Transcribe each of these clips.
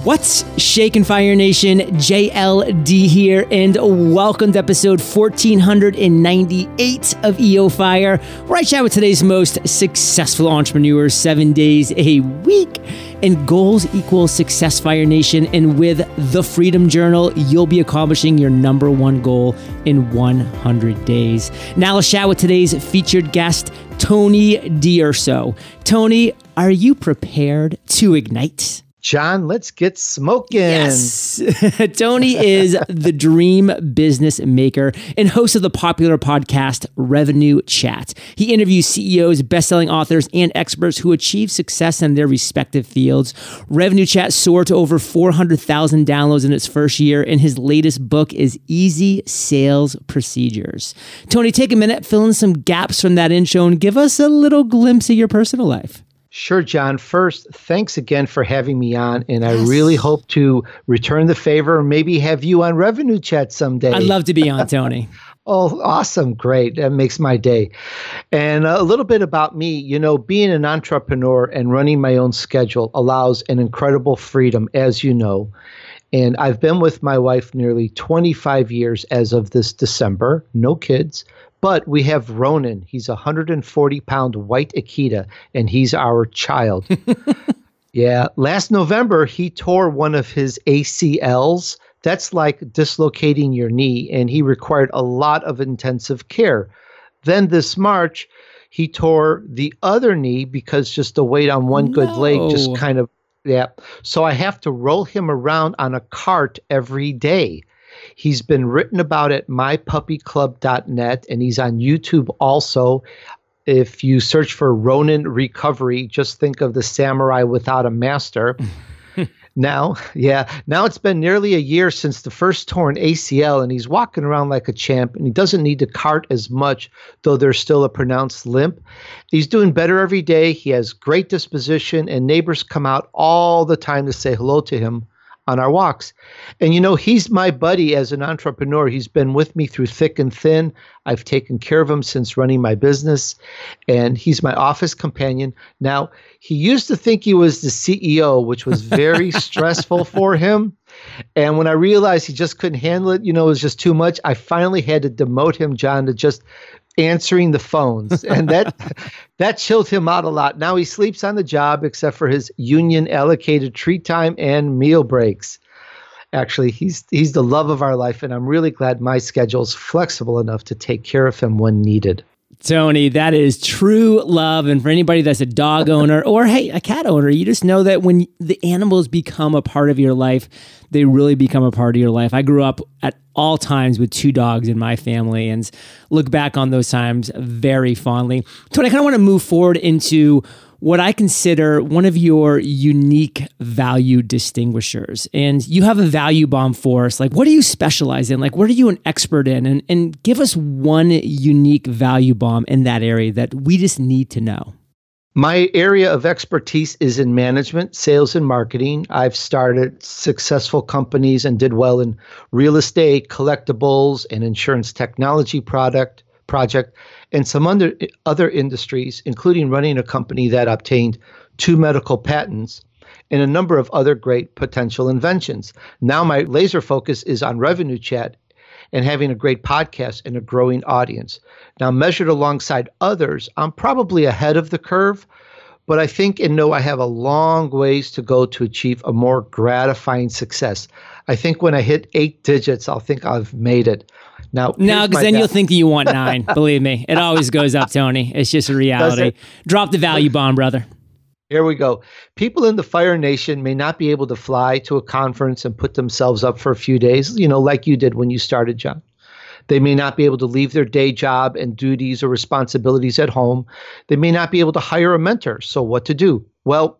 What's shaking Fire Nation? JLD here, and welcome to episode 1498 of EO Fire, where I chat with today's most successful entrepreneurs seven days a week. And goals equal success, Fire Nation. And with the Freedom Journal, you'll be accomplishing your number one goal in 100 days. Now let's chat with today's featured guest, Tony Durso. Tony, are you prepared to ignite? John, let's get smoking. Yes. Tony is the dream business maker and host of the popular podcast Revenue Chat. He interviews CEOs, best-selling authors, and experts who achieve success in their respective fields. Revenue Chat soared to over 400,000 downloads in its first year, and his latest book is Easy Sales Procedures. Tony, take a minute, fill in some gaps from that intro, and give us a little glimpse of your personal life. Sure, John. First, thanks again for having me on. And I really hope to return the favor and maybe have you on Revenue Chat someday. I'd love to be on, Tony. oh, awesome. Great. That makes my day. And a little bit about me you know, being an entrepreneur and running my own schedule allows an incredible freedom, as you know. And I've been with my wife nearly 25 years as of this December, no kids. But we have Ronan. He's a 140 pound white Akita, and he's our child. yeah. Last November, he tore one of his ACLs. That's like dislocating your knee, and he required a lot of intensive care. Then this March, he tore the other knee because just the weight on one good leg just kind of yeah. So I have to roll him around on a cart every day. He's been written about at mypuppyclub.net and he's on YouTube also. If you search for Ronan Recovery, just think of the samurai without a master. now, yeah, now it's been nearly a year since the first torn ACL, and he's walking around like a champ, and he doesn't need to cart as much, though there's still a pronounced limp. He's doing better every day. He has great disposition, and neighbors come out all the time to say hello to him on our walks. And you know, he's my buddy as an entrepreneur. He's been with me through thick and thin. I've taken care of him since running my business, and he's my office companion. Now, he used to think he was the CEO, which was very stressful for him. And when I realized he just couldn't handle it, you know, it was just too much, I finally had to demote him, John, to just answering the phones. And that that chilled him out a lot. Now he sleeps on the job except for his union allocated treat time and meal breaks. Actually he's he's the love of our life and i'm really glad my schedule is flexible enough to take care of him when needed Tony, that is true love. And for anybody that's a dog owner or, hey, a cat owner, you just know that when the animals become a part of your life, they really become a part of your life. I grew up at all times with two dogs in my family and look back on those times very fondly. Tony, I kind of want to move forward into what I consider one of your unique value distinguishers. And you have a value bomb for us. Like, what do you specialize in? Like, what are you an expert in? And, and give us one unique value bomb in that area that we just need to know. My area of expertise is in management, sales, and marketing. I've started successful companies and did well in real estate, collectibles, and insurance technology product project and some under, other industries, including running a company that obtained two medical patents and a number of other great potential inventions. Now, my laser focus is on revenue chat and having a great podcast and a growing audience. Now, measured alongside others, I'm probably ahead of the curve, but I think and know I have a long ways to go to achieve a more gratifying success. I think when I hit eight digits, I'll think I've made it. Now, no, because then you'll think that you want nine. Believe me, it always goes up, Tony. It's just a reality. Drop the value bomb, brother. Here we go. People in the Fire Nation may not be able to fly to a conference and put themselves up for a few days, you know, like you did when you started, John. They may not be able to leave their day job and duties or responsibilities at home. They may not be able to hire a mentor. So, what to do? Well,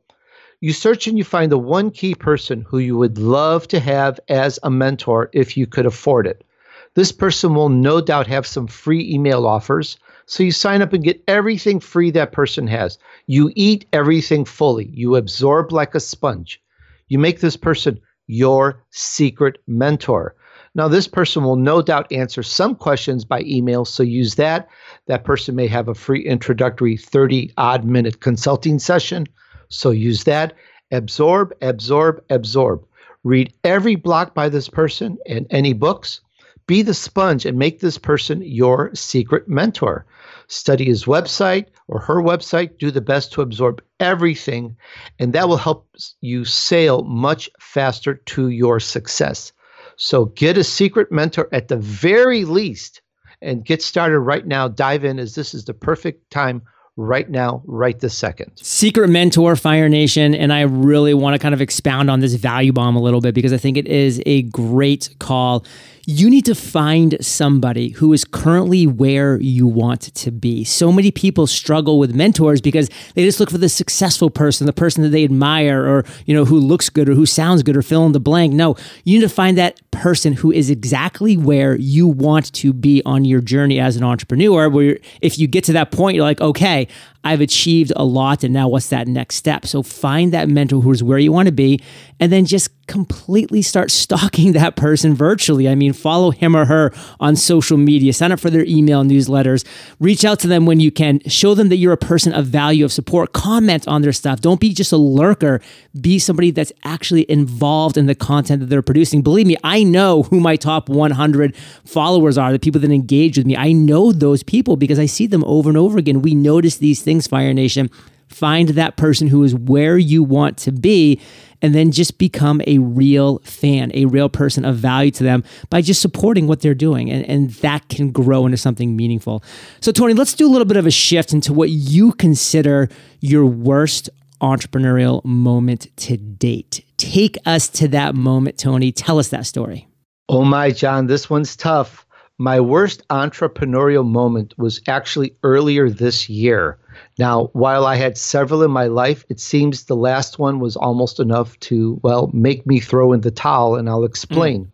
you search and you find the one key person who you would love to have as a mentor if you could afford it. This person will no doubt have some free email offers. So you sign up and get everything free that person has. You eat everything fully. You absorb like a sponge. You make this person your secret mentor. Now, this person will no doubt answer some questions by email, so use that. That person may have a free introductory 30 odd minute consulting session, so use that. Absorb, absorb, absorb. Read every blog by this person and any books. Be the sponge and make this person your secret mentor. Study his website or her website. Do the best to absorb everything, and that will help you sail much faster to your success. So get a secret mentor at the very least and get started right now. Dive in as this is the perfect time right now, right this second. Secret mentor, Fire Nation. And I really want to kind of expound on this value bomb a little bit because I think it is a great call you need to find somebody who is currently where you want to be. So many people struggle with mentors because they just look for the successful person, the person that they admire or, you know, who looks good or who sounds good or fill in the blank. No, you need to find that person who is exactly where you want to be on your journey as an entrepreneur where if you get to that point you're like, "Okay, I've achieved a lot and now what's that next step? So find that mentor who's where you want to be and then just completely start stalking that person virtually. I mean, follow him or her on social media, sign up for their email newsletters, reach out to them when you can, show them that you're a person of value, of support, comment on their stuff. Don't be just a lurker, be somebody that's actually involved in the content that they're producing. Believe me, I know who my top 100 followers are, the people that engage with me. I know those people because I see them over and over again. We notice these things, Fire Nation. Find that person who is where you want to be and then just become a real fan, a real person of value to them by just supporting what they're doing. And, and that can grow into something meaningful. So, Tony, let's do a little bit of a shift into what you consider your worst entrepreneurial moment to date. Take us to that moment, Tony. Tell us that story. Oh, my, John, this one's tough. My worst entrepreneurial moment was actually earlier this year. Now, while I had several in my life, it seems the last one was almost enough to, well, make me throw in the towel, and I'll explain. Mm.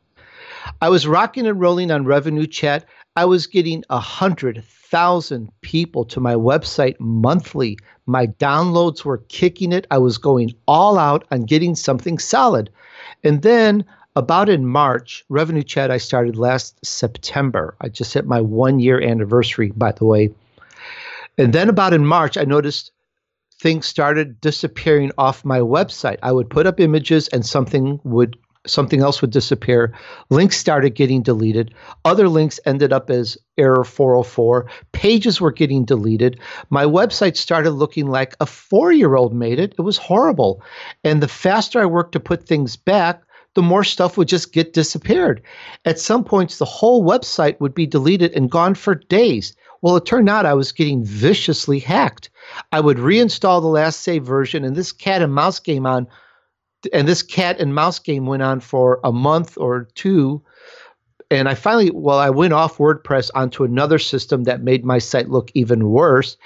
I was rocking and rolling on Revenue Chat. I was getting a hundred thousand people to my website monthly. My downloads were kicking it. I was going all out on getting something solid. And then about in March, Revenue Chat I started last September. I just hit my one year anniversary, by the way. And then about in March, I noticed things started disappearing off my website. I would put up images and something would something else would disappear. Links started getting deleted. Other links ended up as error 404. Pages were getting deleted. My website started looking like a 4-year-old made it. It was horrible. And the faster I worked to put things back, the more stuff would just get disappeared. At some points the whole website would be deleted and gone for days. Well, it turned out I was getting viciously hacked. I would reinstall the last save version, and this cat and mouse game on, and this cat and mouse game went on for a month or two. And I finally, well, I went off WordPress onto another system that made my site look even worse,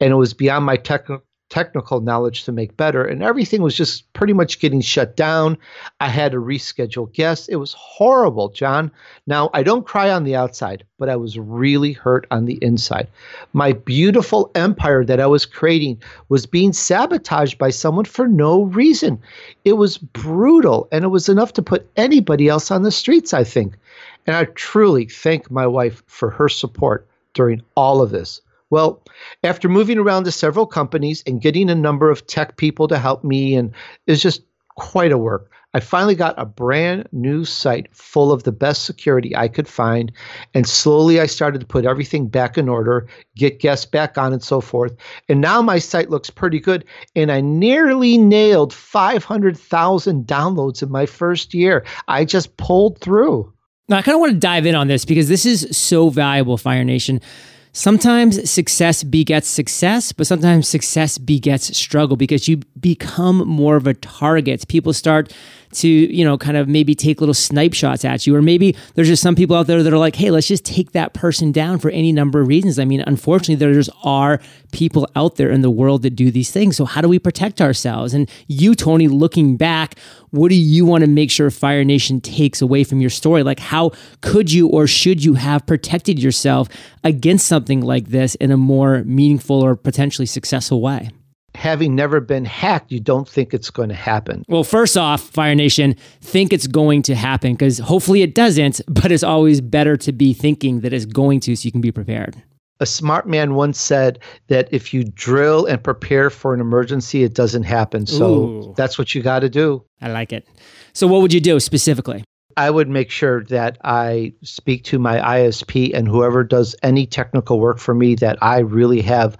and it was beyond my technical technical knowledge to make better. And everything was just pretty much getting shut down. I had to reschedule guests. It was horrible, John. Now, I don't cry on the outside, but I was really hurt on the inside. My beautiful empire that I was creating was being sabotaged by someone for no reason. It was brutal, and it was enough to put anybody else on the streets, I think. And I truly thank my wife for her support during all of this. Well, after moving around to several companies and getting a number of tech people to help me, and it's just quite a work. I finally got a brand new site full of the best security I could find. And slowly I started to put everything back in order, get guests back on, and so forth. And now my site looks pretty good. And I nearly nailed 500,000 downloads in my first year. I just pulled through. Now, I kind of want to dive in on this because this is so valuable, Fire Nation. Sometimes success begets success, but sometimes success begets struggle because you become more of a target. People start to, you know, kind of maybe take little snipe shots at you. Or maybe there's just some people out there that are like, hey, let's just take that person down for any number of reasons. I mean, unfortunately, there just are people out there in the world that do these things. So, how do we protect ourselves? And you, Tony, looking back, what do you want to make sure Fire Nation takes away from your story? Like, how could you or should you have protected yourself against something like this in a more meaningful or potentially successful way? Having never been hacked, you don't think it's going to happen. Well, first off, Fire Nation, think it's going to happen because hopefully it doesn't, but it's always better to be thinking that it's going to so you can be prepared. a smart man once said that if you drill and prepare for an emergency, it doesn't happen. So Ooh. that's what you got to do. I like it. So, what would you do specifically? I would make sure that I speak to my ISP and whoever does any technical work for me that I really have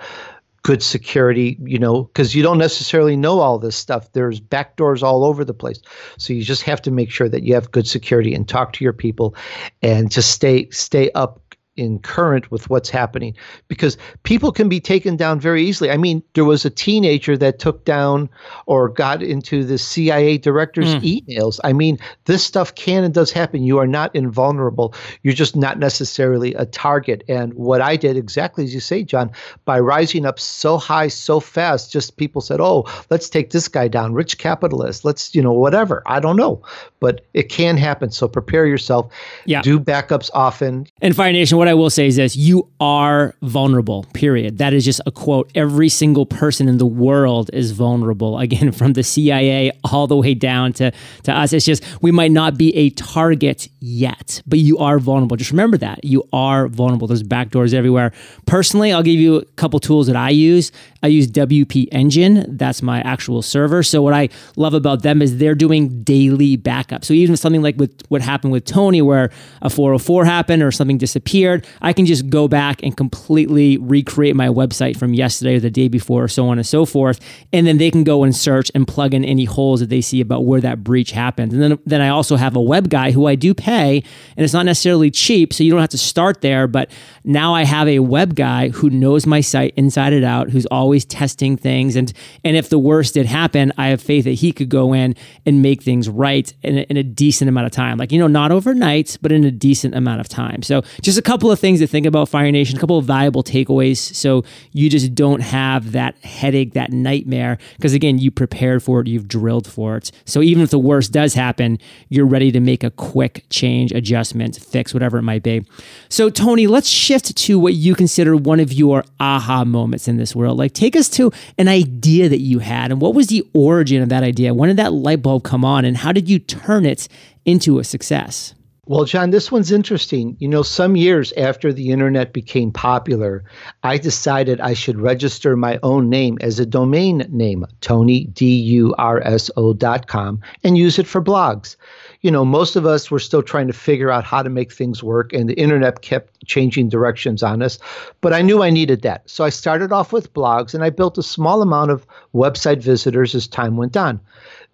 good security, you know, because you don't necessarily know all this stuff. There's backdoors all over the place. So you just have to make sure that you have good security and talk to your people and just stay stay up in current with what's happening because people can be taken down very easily. I mean, there was a teenager that took down or got into the CIA director's mm. emails. I mean, this stuff can and does happen. You are not invulnerable. You're just not necessarily a target. And what I did exactly as you say, John, by rising up so high so fast, just people said, "Oh, let's take this guy down, rich capitalist. Let's, you know, whatever." I don't know, but it can happen. So prepare yourself. Yeah. Do backups often. And Fire Nation, what what I will say is this you are vulnerable, period. That is just a quote. Every single person in the world is vulnerable. Again, from the CIA all the way down to, to us. It's just we might not be a target yet, but you are vulnerable. Just remember that. You are vulnerable. There's backdoors everywhere. Personally, I'll give you a couple tools that I use. I use WP Engine. That's my actual server. So what I love about them is they're doing daily backup. So even something like with what happened with Tony, where a 404 happened or something disappeared, I can just go back and completely recreate my website from yesterday or the day before, or so on and so forth. And then they can go and search and plug in any holes that they see about where that breach happened. And then, then I also have a web guy who I do pay, and it's not necessarily cheap, so you don't have to start there. But now I have a web guy who knows my site inside and out, who's always testing things. And, and if the worst did happen, I have faith that he could go in and make things right in a, in a decent amount of time. Like, you know, not overnight, but in a decent amount of time. So just a couple of things to think about Fire Nation, a couple of valuable takeaways so you just don't have that headache, that nightmare. Because again, you prepared for it, you've drilled for it. So even if the worst does happen, you're ready to make a quick change, adjustment, fix, whatever it might be. So, Tony, let's shift to what you consider one of your aha moments in this world. Like, take us to an idea that you had, and what was the origin of that idea? When did that light bulb come on, and how did you turn it into a success? Well, John, this one's interesting. You know, some years after the internet became popular, I decided I should register my own name as a domain name, TonyDurso.com, and use it for blogs. You know, most of us were still trying to figure out how to make things work, and the internet kept changing directions on us. But I knew I needed that. So I started off with blogs, and I built a small amount of website visitors as time went on.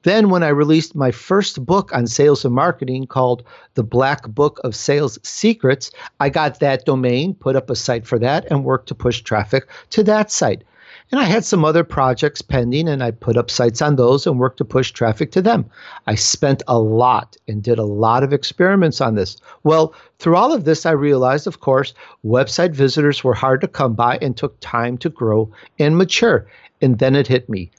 Then, when I released my first book on sales and marketing called The Black Book of Sales Secrets, I got that domain, put up a site for that, and worked to push traffic to that site. And I had some other projects pending, and I put up sites on those and worked to push traffic to them. I spent a lot and did a lot of experiments on this. Well, through all of this, I realized, of course, website visitors were hard to come by and took time to grow and mature. And then it hit me.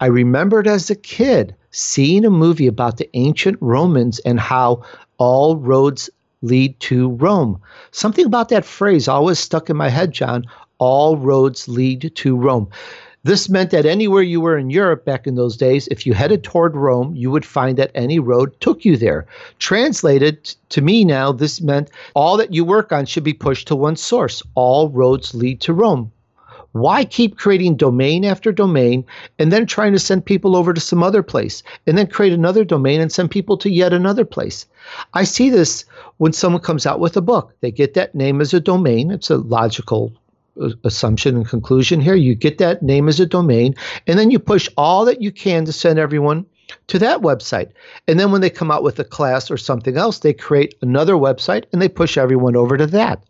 I remembered as a kid seeing a movie about the ancient Romans and how all roads lead to Rome. Something about that phrase always stuck in my head, John. All roads lead to Rome. This meant that anywhere you were in Europe back in those days, if you headed toward Rome, you would find that any road took you there. Translated to me now, this meant all that you work on should be pushed to one source. All roads lead to Rome. Why keep creating domain after domain and then trying to send people over to some other place and then create another domain and send people to yet another place? I see this when someone comes out with a book. They get that name as a domain. It's a logical uh, assumption and conclusion here. You get that name as a domain and then you push all that you can to send everyone to that website. And then when they come out with a class or something else, they create another website and they push everyone over to that.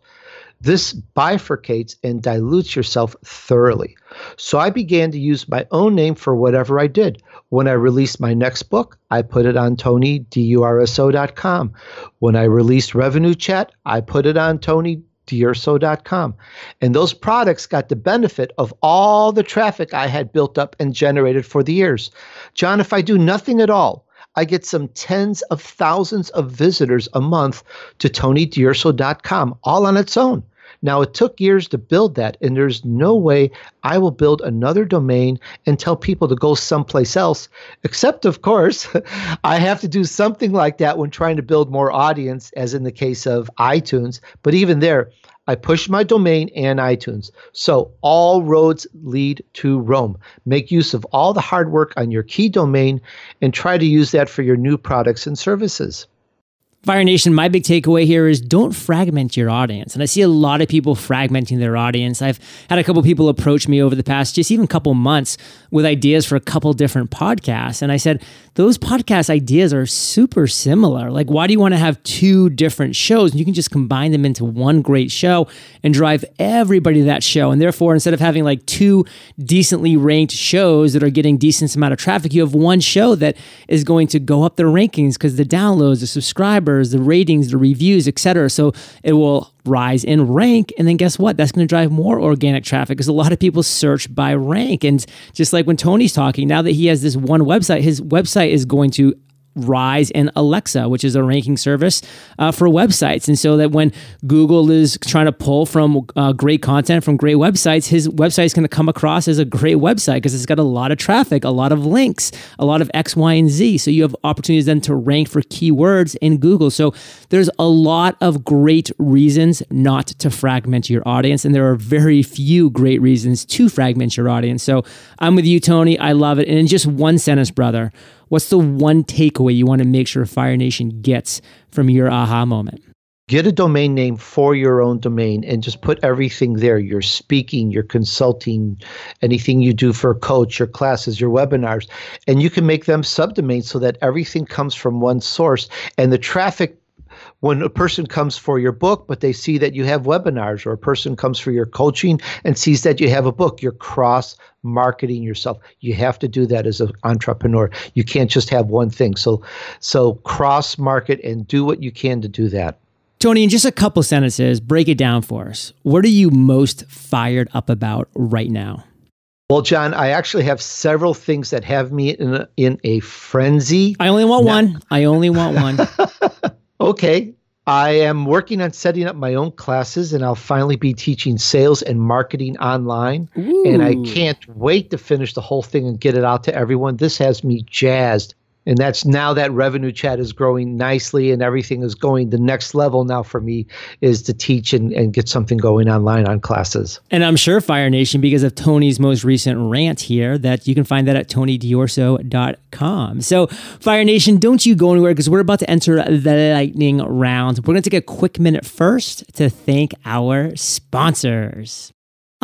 This bifurcates and dilutes yourself thoroughly. So I began to use my own name for whatever I did. When I released my next book, I put it on TonyDurso.com. When I released Revenue Chat, I put it on TonyDurso.com. And those products got the benefit of all the traffic I had built up and generated for the years. John, if I do nothing at all, I get some tens of thousands of visitors a month to TonyDurso.com all on its own. Now, it took years to build that, and there's no way I will build another domain and tell people to go someplace else, except, of course, I have to do something like that when trying to build more audience, as in the case of iTunes. But even there, I push my domain and iTunes. So all roads lead to Rome. Make use of all the hard work on your key domain and try to use that for your new products and services. Fire Nation, my big takeaway here is don't fragment your audience. And I see a lot of people fragmenting their audience. I've had a couple people approach me over the past just even couple months with ideas for a couple different podcasts. And I said, those podcast ideas are super similar. Like, why do you want to have two different shows? You can just combine them into one great show and drive everybody to that show. And therefore, instead of having like two decently ranked shows that are getting decent amount of traffic, you have one show that is going to go up the rankings because the downloads, the subscribers, the ratings, the reviews, etc. So it will rise in rank. And then guess what? That's going to drive more organic traffic because a lot of people search by rank. And just like when Tony's talking, now that he has this one website, his website is going to rise in Alexa, which is a ranking service uh, for websites. And so that when Google is trying to pull from uh, great content from great websites, his website is going to come across as a great website because it's got a lot of traffic, a lot of links, a lot of X, Y, and Z. So you have opportunities then to rank for keywords in Google. So there's a lot of great reasons not to fragment your audience. And there are very few great reasons to fragment your audience. So I'm with you, Tony. I love it. And in just one sentence, brother, What's the one takeaway you want to make sure Fire Nation gets from your aha moment? Get a domain name for your own domain and just put everything there your speaking, your consulting, anything you do for a coach, your classes, your webinars. And you can make them subdomains so that everything comes from one source. And the traffic when a person comes for your book, but they see that you have webinars, or a person comes for your coaching and sees that you have a book, you're cross marketing yourself. You have to do that as an entrepreneur. You can't just have one thing. So, so cross market and do what you can to do that. Tony, in just a couple sentences, break it down for us. What are you most fired up about right now? Well, John, I actually have several things that have me in a, in a frenzy. I only want now, one. I only want one. okay. I am working on setting up my own classes and I'll finally be teaching sales and marketing online. Ooh. And I can't wait to finish the whole thing and get it out to everyone. This has me jazzed and that's now that revenue chat is growing nicely and everything is going the next level now for me is to teach and, and get something going online on classes. And i'm sure fire nation because of tony's most recent rant here that you can find that at tonydurso.com so fire nation don't you go anywhere because we're about to enter the lightning round. We're going to take a quick minute first to thank our sponsors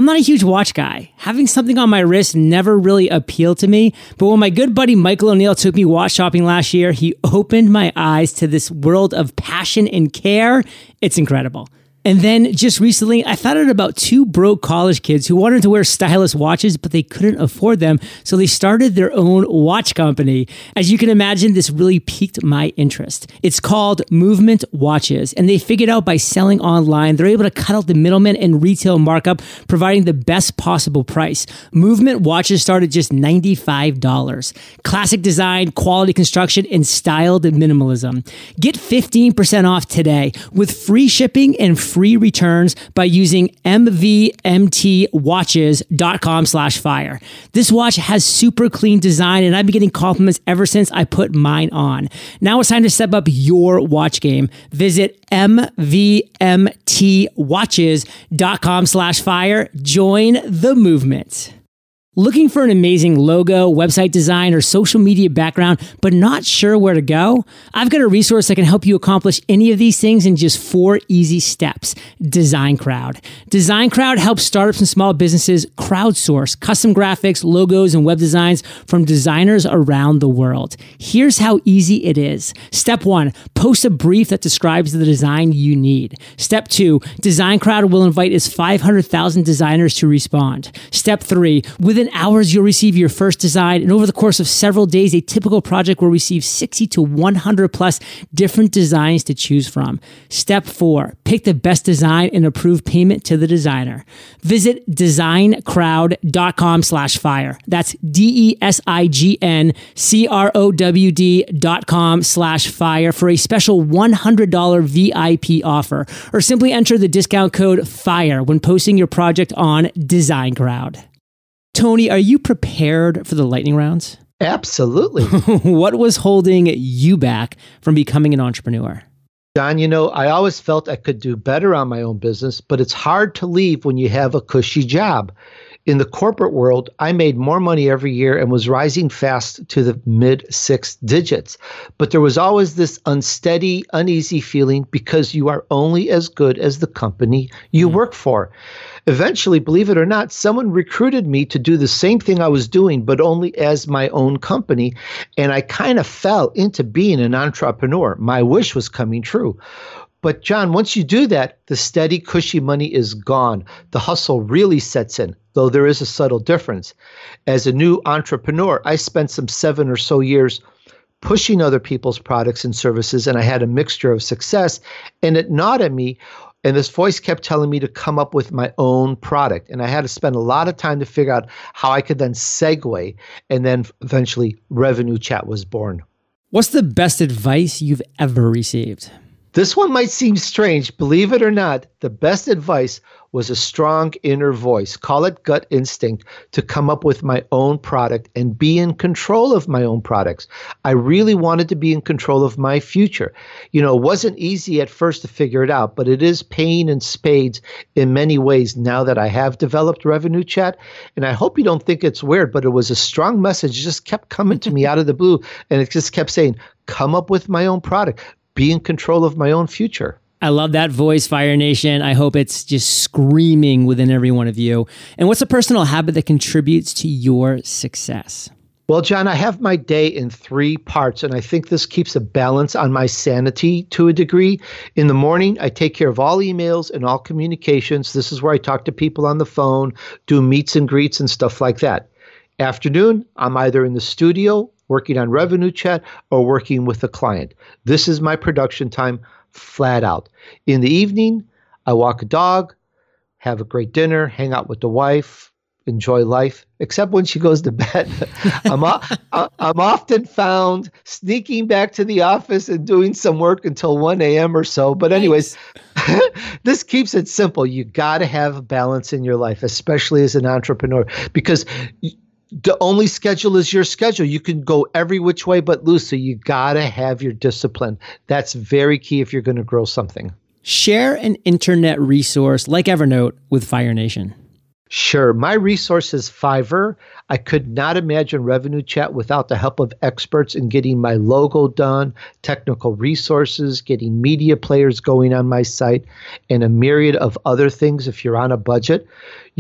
I'm not a huge watch guy. Having something on my wrist never really appealed to me, but when my good buddy Michael O'Neill took me watch shopping last year, he opened my eyes to this world of passion and care. It's incredible. And then just recently, I found out about two broke college kids who wanted to wear stylish watches, but they couldn't afford them. So they started their own watch company. As you can imagine, this really piqued my interest. It's called Movement Watches, and they figured out by selling online, they're able to cut out the middleman and retail markup, providing the best possible price. Movement Watches started just $95. Classic design, quality construction, and styled minimalism. Get 15% off today with free shipping and free returns by using mvmtwatches.com slash fire. This watch has super clean design and I've been getting compliments ever since I put mine on. Now it's time to step up your watch game. Visit mvmtwatches.com slash fire. Join the movement. Looking for an amazing logo, website design, or social media background, but not sure where to go? I've got a resource that can help you accomplish any of these things in just four easy steps Design Crowd. Design Crowd helps startups and small businesses crowdsource custom graphics, logos, and web designs from designers around the world. Here's how easy it is. Step one, post a brief that describes the design you need. Step two, Design Crowd will invite its 500,000 designers to respond. Step three, within Hours, you'll receive your first design. And over the course of several days, a typical project will receive 60 to 100 plus different designs to choose from. Step four, pick the best design and approve payment to the designer. Visit designcrowd.com slash fire. That's D-E-S-I-G-N-C-R-O-W-D dot com slash fire for a special $100 VIP offer. Or simply enter the discount code FIRE when posting your project on Design Crowd. Tony, are you prepared for the lightning rounds? Absolutely. what was holding you back from becoming an entrepreneur? John, you know, I always felt I could do better on my own business, but it's hard to leave when you have a cushy job. In the corporate world, I made more money every year and was rising fast to the mid six digits. But there was always this unsteady, uneasy feeling because you are only as good as the company you mm. work for. Eventually, believe it or not, someone recruited me to do the same thing I was doing, but only as my own company. And I kind of fell into being an entrepreneur. My wish was coming true. But, John, once you do that, the steady, cushy money is gone. The hustle really sets in, though there is a subtle difference. As a new entrepreneur, I spent some seven or so years pushing other people's products and services, and I had a mixture of success. And it gnawed at me and this voice kept telling me to come up with my own product. And I had to spend a lot of time to figure out how I could then segue. And then eventually, Revenue Chat was born. What's the best advice you've ever received? This one might seem strange. Believe it or not, the best advice was a strong inner voice, call it gut instinct, to come up with my own product and be in control of my own products. I really wanted to be in control of my future. You know, it wasn't easy at first to figure it out, but it is pain and spades in many ways now that I have developed Revenue Chat. And I hope you don't think it's weird, but it was a strong message. It just kept coming to me out of the blue. And it just kept saying, come up with my own product, be in control of my own future. I love that voice, Fire Nation. I hope it's just screaming within every one of you. And what's a personal habit that contributes to your success? Well, John, I have my day in three parts, and I think this keeps a balance on my sanity to a degree. In the morning, I take care of all emails and all communications. This is where I talk to people on the phone, do meets and greets, and stuff like that. Afternoon, I'm either in the studio working on revenue chat or working with a client. This is my production time flat out. In the evening, I walk a dog, have a great dinner, hang out with the wife, enjoy life, except when she goes to bed. I'm, o- I'm often found sneaking back to the office and doing some work until 1 a.m. or so. But, anyways, this keeps it simple. You got to have balance in your life, especially as an entrepreneur, because. The only schedule is your schedule. You can go every which way but loose. So you got to have your discipline. That's very key if you're going to grow something. Share an internet resource like Evernote with Fire Nation. Sure. My resource is Fiverr. I could not imagine Revenue Chat without the help of experts in getting my logo done, technical resources, getting media players going on my site, and a myriad of other things if you're on a budget.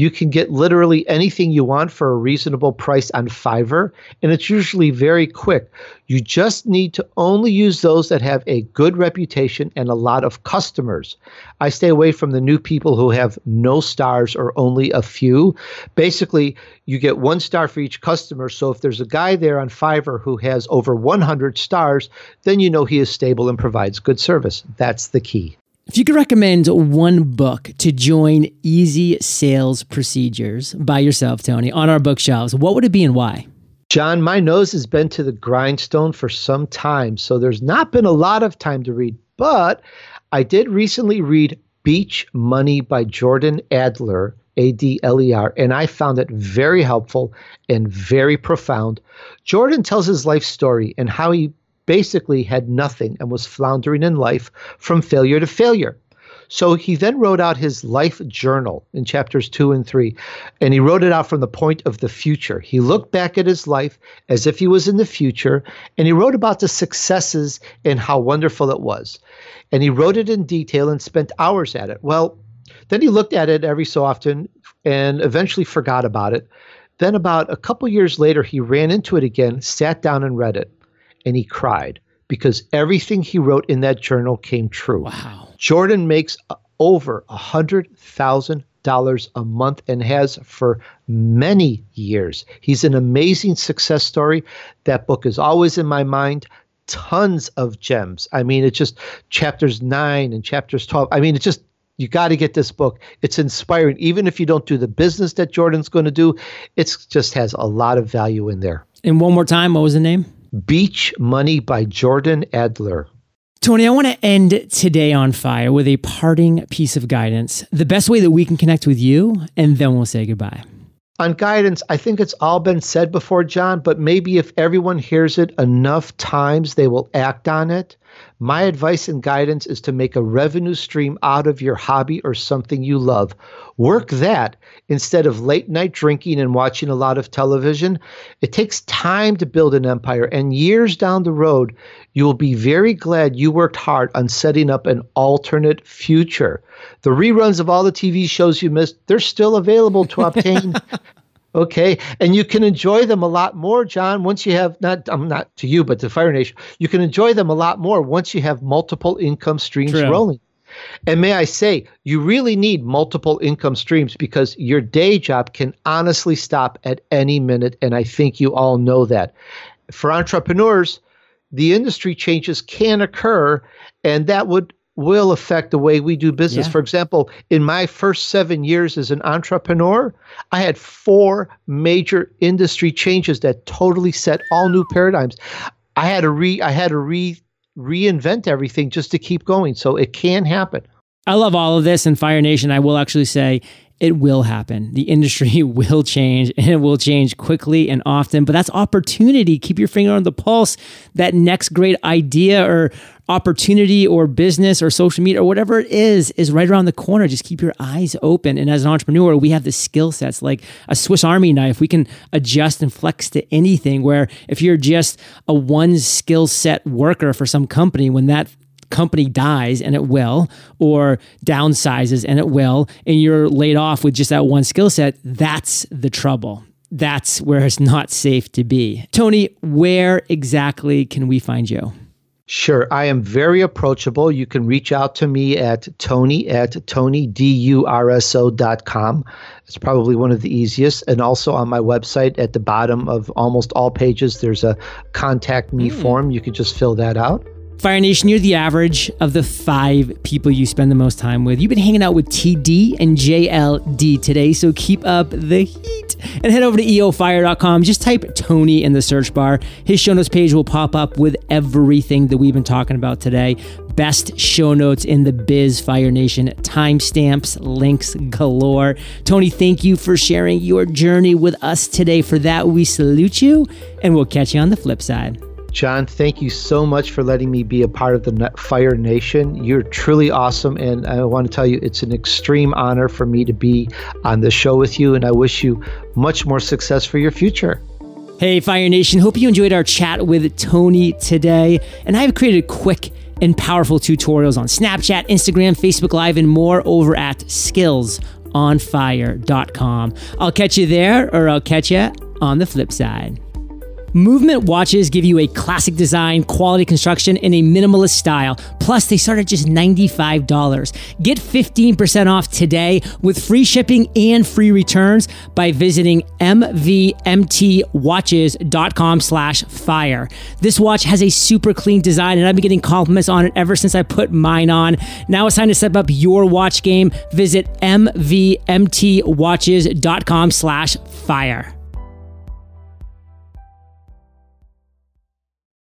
You can get literally anything you want for a reasonable price on Fiverr, and it's usually very quick. You just need to only use those that have a good reputation and a lot of customers. I stay away from the new people who have no stars or only a few. Basically, you get one star for each customer. So if there's a guy there on Fiverr who has over 100 stars, then you know he is stable and provides good service. That's the key. If you could recommend one book to join Easy Sales Procedures by yourself, Tony, on our bookshelves, what would it be and why? John, my nose has been to the grindstone for some time, so there's not been a lot of time to read, but I did recently read Beach Money by Jordan Adler, A D L E R, and I found it very helpful and very profound. Jordan tells his life story and how he basically had nothing and was floundering in life from failure to failure. So he then wrote out his life journal in chapters two and three, and he wrote it out from the point of the future. He looked back at his life as if he was in the future, and he wrote about the successes and how wonderful it was. And he wrote it in detail and spent hours at it. Well, then he looked at it every so often and eventually forgot about it. Then, about a couple years later, he ran into it again, sat down and read it, and he cried because everything he wrote in that journal came true. Wow. Jordan makes over a hundred thousand dollars a month and has for many years. He's an amazing success story. That book is always in my mind. Tons of gems. I mean, it's just chapters nine and chapters 12. I mean, it's just, you got to get this book. It's inspiring. Even if you don't do the business that Jordan's going to do, it just has a lot of value in there. And one more time, what was the name? Beach Money by Jordan Adler. Tony, I want to end today on fire with a parting piece of guidance, the best way that we can connect with you, and then we'll say goodbye. On guidance, I think it's all been said before, John, but maybe if everyone hears it enough times, they will act on it. My advice and guidance is to make a revenue stream out of your hobby or something you love. Work that instead of late night drinking and watching a lot of television. It takes time to build an empire, and years down the road, you will be very glad you worked hard on setting up an alternate future. The reruns of all the TV shows you missed, they're still available to obtain. Okay. And you can enjoy them a lot more, John, once you have not, I'm not to you, but to Fire Nation, you can enjoy them a lot more once you have multiple income streams True. rolling. And may I say, you really need multiple income streams because your day job can honestly stop at any minute. And I think you all know that. For entrepreneurs, the industry changes can occur, and that would will affect the way we do business. Yeah. For example, in my first seven years as an entrepreneur, I had four major industry changes that totally set all new paradigms. I had to re I had to re reinvent everything just to keep going. So it can happen. I love all of this. And Fire Nation, I will actually say it will happen. The industry will change and it will change quickly and often, but that's opportunity. Keep your finger on the pulse. That next great idea or opportunity or business or social media or whatever it is, is right around the corner. Just keep your eyes open. And as an entrepreneur, we have the skill sets like a Swiss Army knife. We can adjust and flex to anything. Where if you're just a one skill set worker for some company, when that company dies and it will, or downsizes and it will, and you're laid off with just that one skill set, that's the trouble. That's where it's not safe to be. Tony, where exactly can we find you? Sure. I am very approachable. You can reach out to me at Tony at TonyDurso.com. It's probably one of the easiest. And also on my website at the bottom of almost all pages, there's a contact me mm. form. You can just fill that out. Fire Nation, you're the average of the five people you spend the most time with. You've been hanging out with TD and JLD today, so keep up the heat and head over to eofire.com. Just type Tony in the search bar. His show notes page will pop up with everything that we've been talking about today. Best show notes in the biz, Fire Nation. Timestamps, links galore. Tony, thank you for sharing your journey with us today. For that, we salute you, and we'll catch you on the flip side. John, thank you so much for letting me be a part of the Fire Nation. You're truly awesome. And I want to tell you, it's an extreme honor for me to be on the show with you. And I wish you much more success for your future. Hey, Fire Nation. Hope you enjoyed our chat with Tony today. And I've created quick and powerful tutorials on Snapchat, Instagram, Facebook Live, and more over at skillsonfire.com. I'll catch you there, or I'll catch you on the flip side. Movement watches give you a classic design, quality construction, and a minimalist style. Plus, they start at just $95. Get 15% off today with free shipping and free returns by visiting mvmtwatches.com slash fire. This watch has a super clean design, and I've been getting compliments on it ever since I put mine on. Now it's time to step up your watch game. Visit mvmtwatches.com slash fire.